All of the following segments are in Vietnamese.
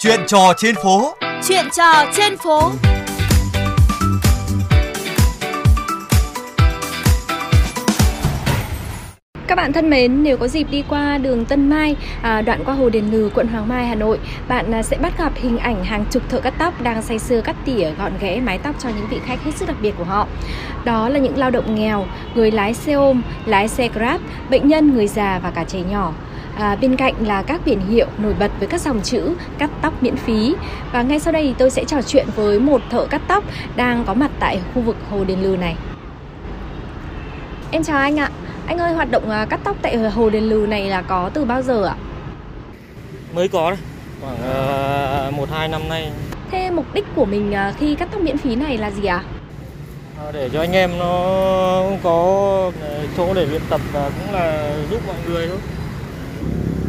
Chuyện trò trên phố. Chuyện trò trên phố. Các bạn thân mến, nếu có dịp đi qua đường Tân Mai, à, đoạn qua Hồ Đền Lừ, quận Hoàng Mai, Hà Nội, bạn à, sẽ bắt gặp hình ảnh hàng chục thợ cắt tóc đang say sưa cắt tỉa gọn ghẽ mái tóc cho những vị khách hết sức đặc biệt của họ. Đó là những lao động nghèo, người lái xe ôm, lái xe Grab, bệnh nhân, người già và cả trẻ nhỏ. À, bên cạnh là các biển hiệu nổi bật với các dòng chữ cắt tóc miễn phí và ngay sau đây thì tôi sẽ trò chuyện với một thợ cắt tóc đang có mặt tại khu vực Hồ Đền Lừ này. Em chào anh ạ. Anh ơi, hoạt động à, cắt tóc tại Hồ Đền Lừ này là có từ bao giờ ạ? Mới có đấy, khoảng uh, một hai năm nay. Thế mục đích của mình à, khi cắt tóc miễn phí này là gì ạ? À? Để cho anh em nó có chỗ để luyện tập và cũng là giúp mọi người thôi.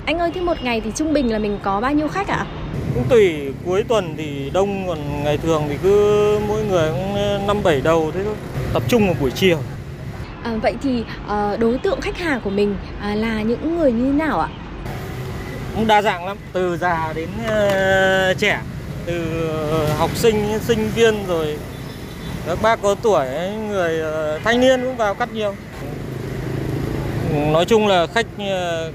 Anh ơi, thế một ngày thì trung bình là mình có bao nhiêu khách ạ? Cũng tùy, cuối tuần thì đông, còn ngày thường thì cứ mỗi người cũng năm bảy đầu thế thôi. Tập trung vào buổi chiều. À, vậy thì uh, đối tượng khách hàng của mình uh, là những người như thế nào ạ? Cũng đa dạng lắm, từ già đến uh, trẻ, từ học sinh, sinh viên rồi các bác có tuổi, người uh, thanh niên cũng vào cắt nhiều. Nói chung là khách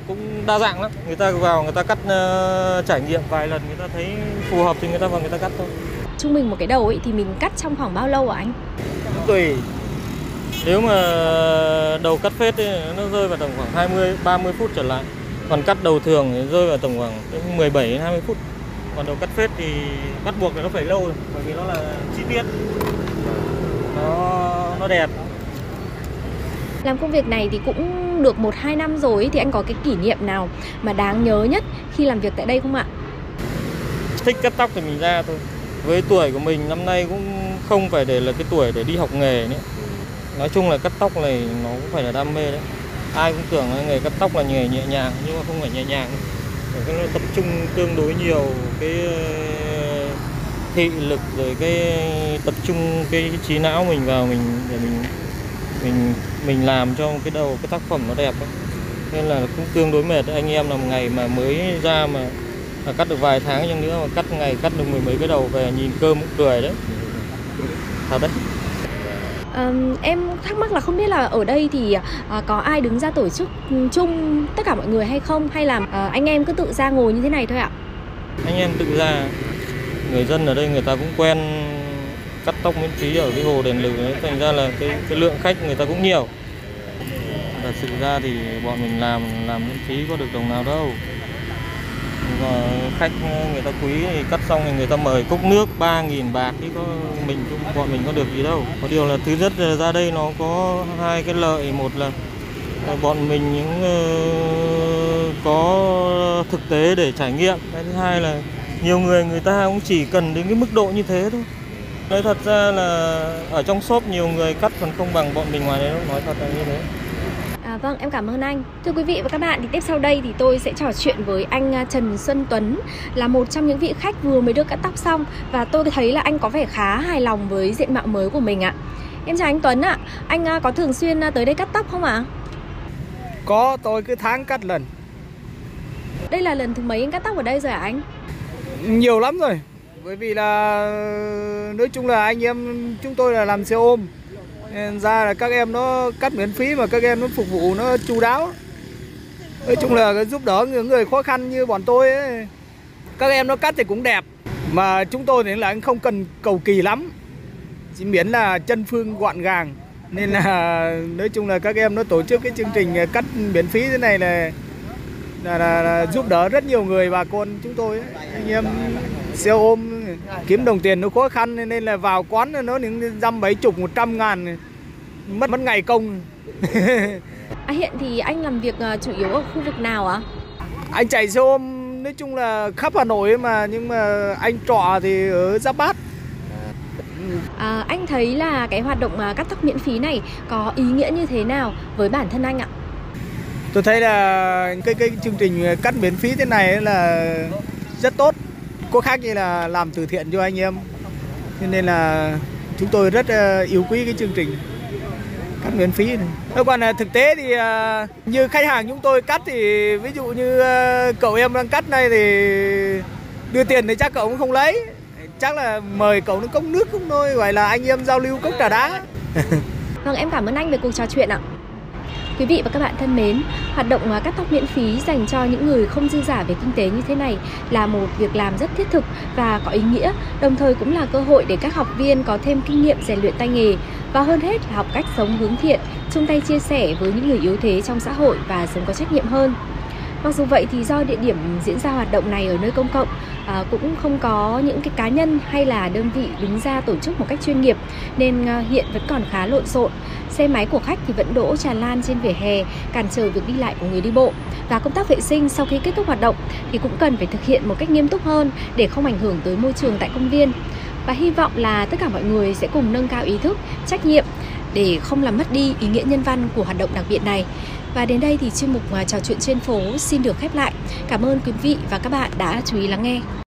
cũng đa dạng lắm, người ta vào người ta cắt uh, trải nghiệm vài lần người ta thấy phù hợp thì người ta vào người ta cắt thôi. Trung bình một cái đầu ấy thì mình cắt trong khoảng bao lâu ạ anh? Tùy, nếu mà đầu cắt phết ấy, nó rơi vào tầm khoảng 20 30 phút trở lại. Còn cắt đầu thường thì rơi vào tầm khoảng 17 đến 20 phút. Còn đầu cắt phết thì bắt buộc là nó phải lâu rồi, bởi vì nó là chi tiết. Nó nó đẹp. Làm công việc này thì cũng được 1 2 năm rồi thì anh có cái kỷ niệm nào mà đáng nhớ nhất khi làm việc tại đây không ạ? Thích cắt tóc thì mình ra thôi. Với tuổi của mình năm nay cũng không phải để là cái tuổi để đi học nghề nữa nói chung là cắt tóc này nó cũng phải là đam mê đấy ai cũng tưởng là nghề cắt tóc là nghề nhẹ nhàng, nhưng mà không phải nhẹ nhàng phải nó tập trung tương đối nhiều cái ờ, thị lực rồi cái tập trung cái trí não mình vào mình để mình mình mình làm cho cái đầu cái tác phẩm nó đẹp ấy. nên là cũng tương đối mệt anh em là một ngày mà mới ra mà, mà cắt được vài tháng nhưng nữa mà cắt ngày cắt được mười mấy cái đầu về nhìn cơm cũng cười đấy. Thật đấy. Um, em thắc mắc là không biết là ở đây thì uh, có ai đứng ra tổ chức chung tất cả mọi người hay không? Hay là uh, anh em cứ tự ra ngồi như thế này thôi ạ? Anh em tự ra. Người dân ở đây người ta cũng quen cắt tóc miễn phí ở cái hồ đền lừ ấy, thành ra là cái cái lượng khách người ta cũng nhiều. Thật sự ra thì bọn mình làm làm miễn phí có được đồng nào đâu. Mà khách người ta quý thì cắt xong thì người ta mời cốc nước 3.000 bạc thì có mình bọn mình có được gì đâu. Có điều là thứ nhất là ra đây nó có hai cái lợi một là bọn mình những uh, có thực tế để trải nghiệm. Cái thứ hai là nhiều người người ta cũng chỉ cần đến cái mức độ như thế thôi nói thật ra là ở trong shop nhiều người cắt còn không bằng bọn mình ngoài đấy nói thật là như thế À, vâng, em cảm ơn anh. Thưa quý vị và các bạn, thì tiếp sau đây thì tôi sẽ trò chuyện với anh à, Trần Xuân Tuấn là một trong những vị khách vừa mới được cắt tóc xong và tôi thấy là anh có vẻ khá hài lòng với diện mạo mới của mình ạ. Em chào anh Tuấn ạ. Anh à, có thường xuyên à, tới đây cắt tóc không ạ? Có, tôi cứ tháng cắt lần. Đây là lần thứ mấy anh cắt tóc ở đây rồi hả anh? Nhiều lắm rồi. Bởi vì là nói chung là anh em chúng tôi là làm xe ôm. Ra là các em nó cắt miễn phí mà các em nó phục vụ nó chu đáo. Nói chung là giúp đỡ những người khó khăn như bọn tôi ấy. các em nó cắt thì cũng đẹp. Mà chúng tôi thì là không cần cầu kỳ lắm. Chỉ miễn là chân phương gọn gàng. Nên là nói chung là các em nó tổ chức cái chương trình cắt miễn phí thế này là là, là, là giúp đỡ rất nhiều người bà con chúng tôi ấy. anh em xe ôm kiếm đồng tiền nó khó khăn nên là vào quán nó những dăm bảy chục một trăm ngàn mất mất ngày công. À, hiện thì anh làm việc uh, chủ yếu ở khu vực nào ạ? Anh chạy xe ôm nói chung là khắp Hà Nội mà nhưng mà anh trọ thì ở Giáp Bát. À, anh thấy là cái hoạt động uh, cắt tóc miễn phí này có ý nghĩa như thế nào với bản thân anh ạ? Tôi thấy là cái cái chương trình cắt miễn phí thế này là rất tốt có khác như là làm từ thiện cho anh em. Cho nên là chúng tôi rất ờ, yêu quý cái chương trình cắt miễn phí này. Ờ, còn ờ, thực tế thì như khách hàng chúng tôi cắt thì ví dụ như cậu em đang cắt này thì đưa tiền thì chắc cậu cũng không lấy. Chắc là mời cậu nó cốc nước cũng thôi gọi là anh em giao lưu cốc trà đá. Vâng em cảm ơn anh về cuộc trò chuyện ạ. Quý vị và các bạn thân mến, hoạt động à, cắt tóc miễn phí dành cho những người không dư giả về kinh tế như thế này là một việc làm rất thiết thực và có ý nghĩa, đồng thời cũng là cơ hội để các học viên có thêm kinh nghiệm rèn luyện tay nghề và hơn hết là học cách sống hướng thiện, chung tay chia sẻ với những người yếu thế trong xã hội và sống có trách nhiệm hơn. Mặc dù vậy thì do địa điểm diễn ra hoạt động này ở nơi công cộng à, cũng không có những cái cá nhân hay là đơn vị đứng ra tổ chức một cách chuyên nghiệp nên à, hiện vẫn còn khá lộn xộn. Xe máy của khách thì vẫn đỗ tràn lan trên vỉa hè, cản trở việc đi lại của người đi bộ. Và công tác vệ sinh sau khi kết thúc hoạt động thì cũng cần phải thực hiện một cách nghiêm túc hơn để không ảnh hưởng tới môi trường tại công viên. Và hy vọng là tất cả mọi người sẽ cùng nâng cao ý thức, trách nhiệm để không làm mất đi ý nghĩa nhân văn của hoạt động đặc biệt này. Và đến đây thì chuyên mục à, trò chuyện trên phố xin được khép lại. Cảm ơn quý vị và các bạn đã chú ý lắng nghe.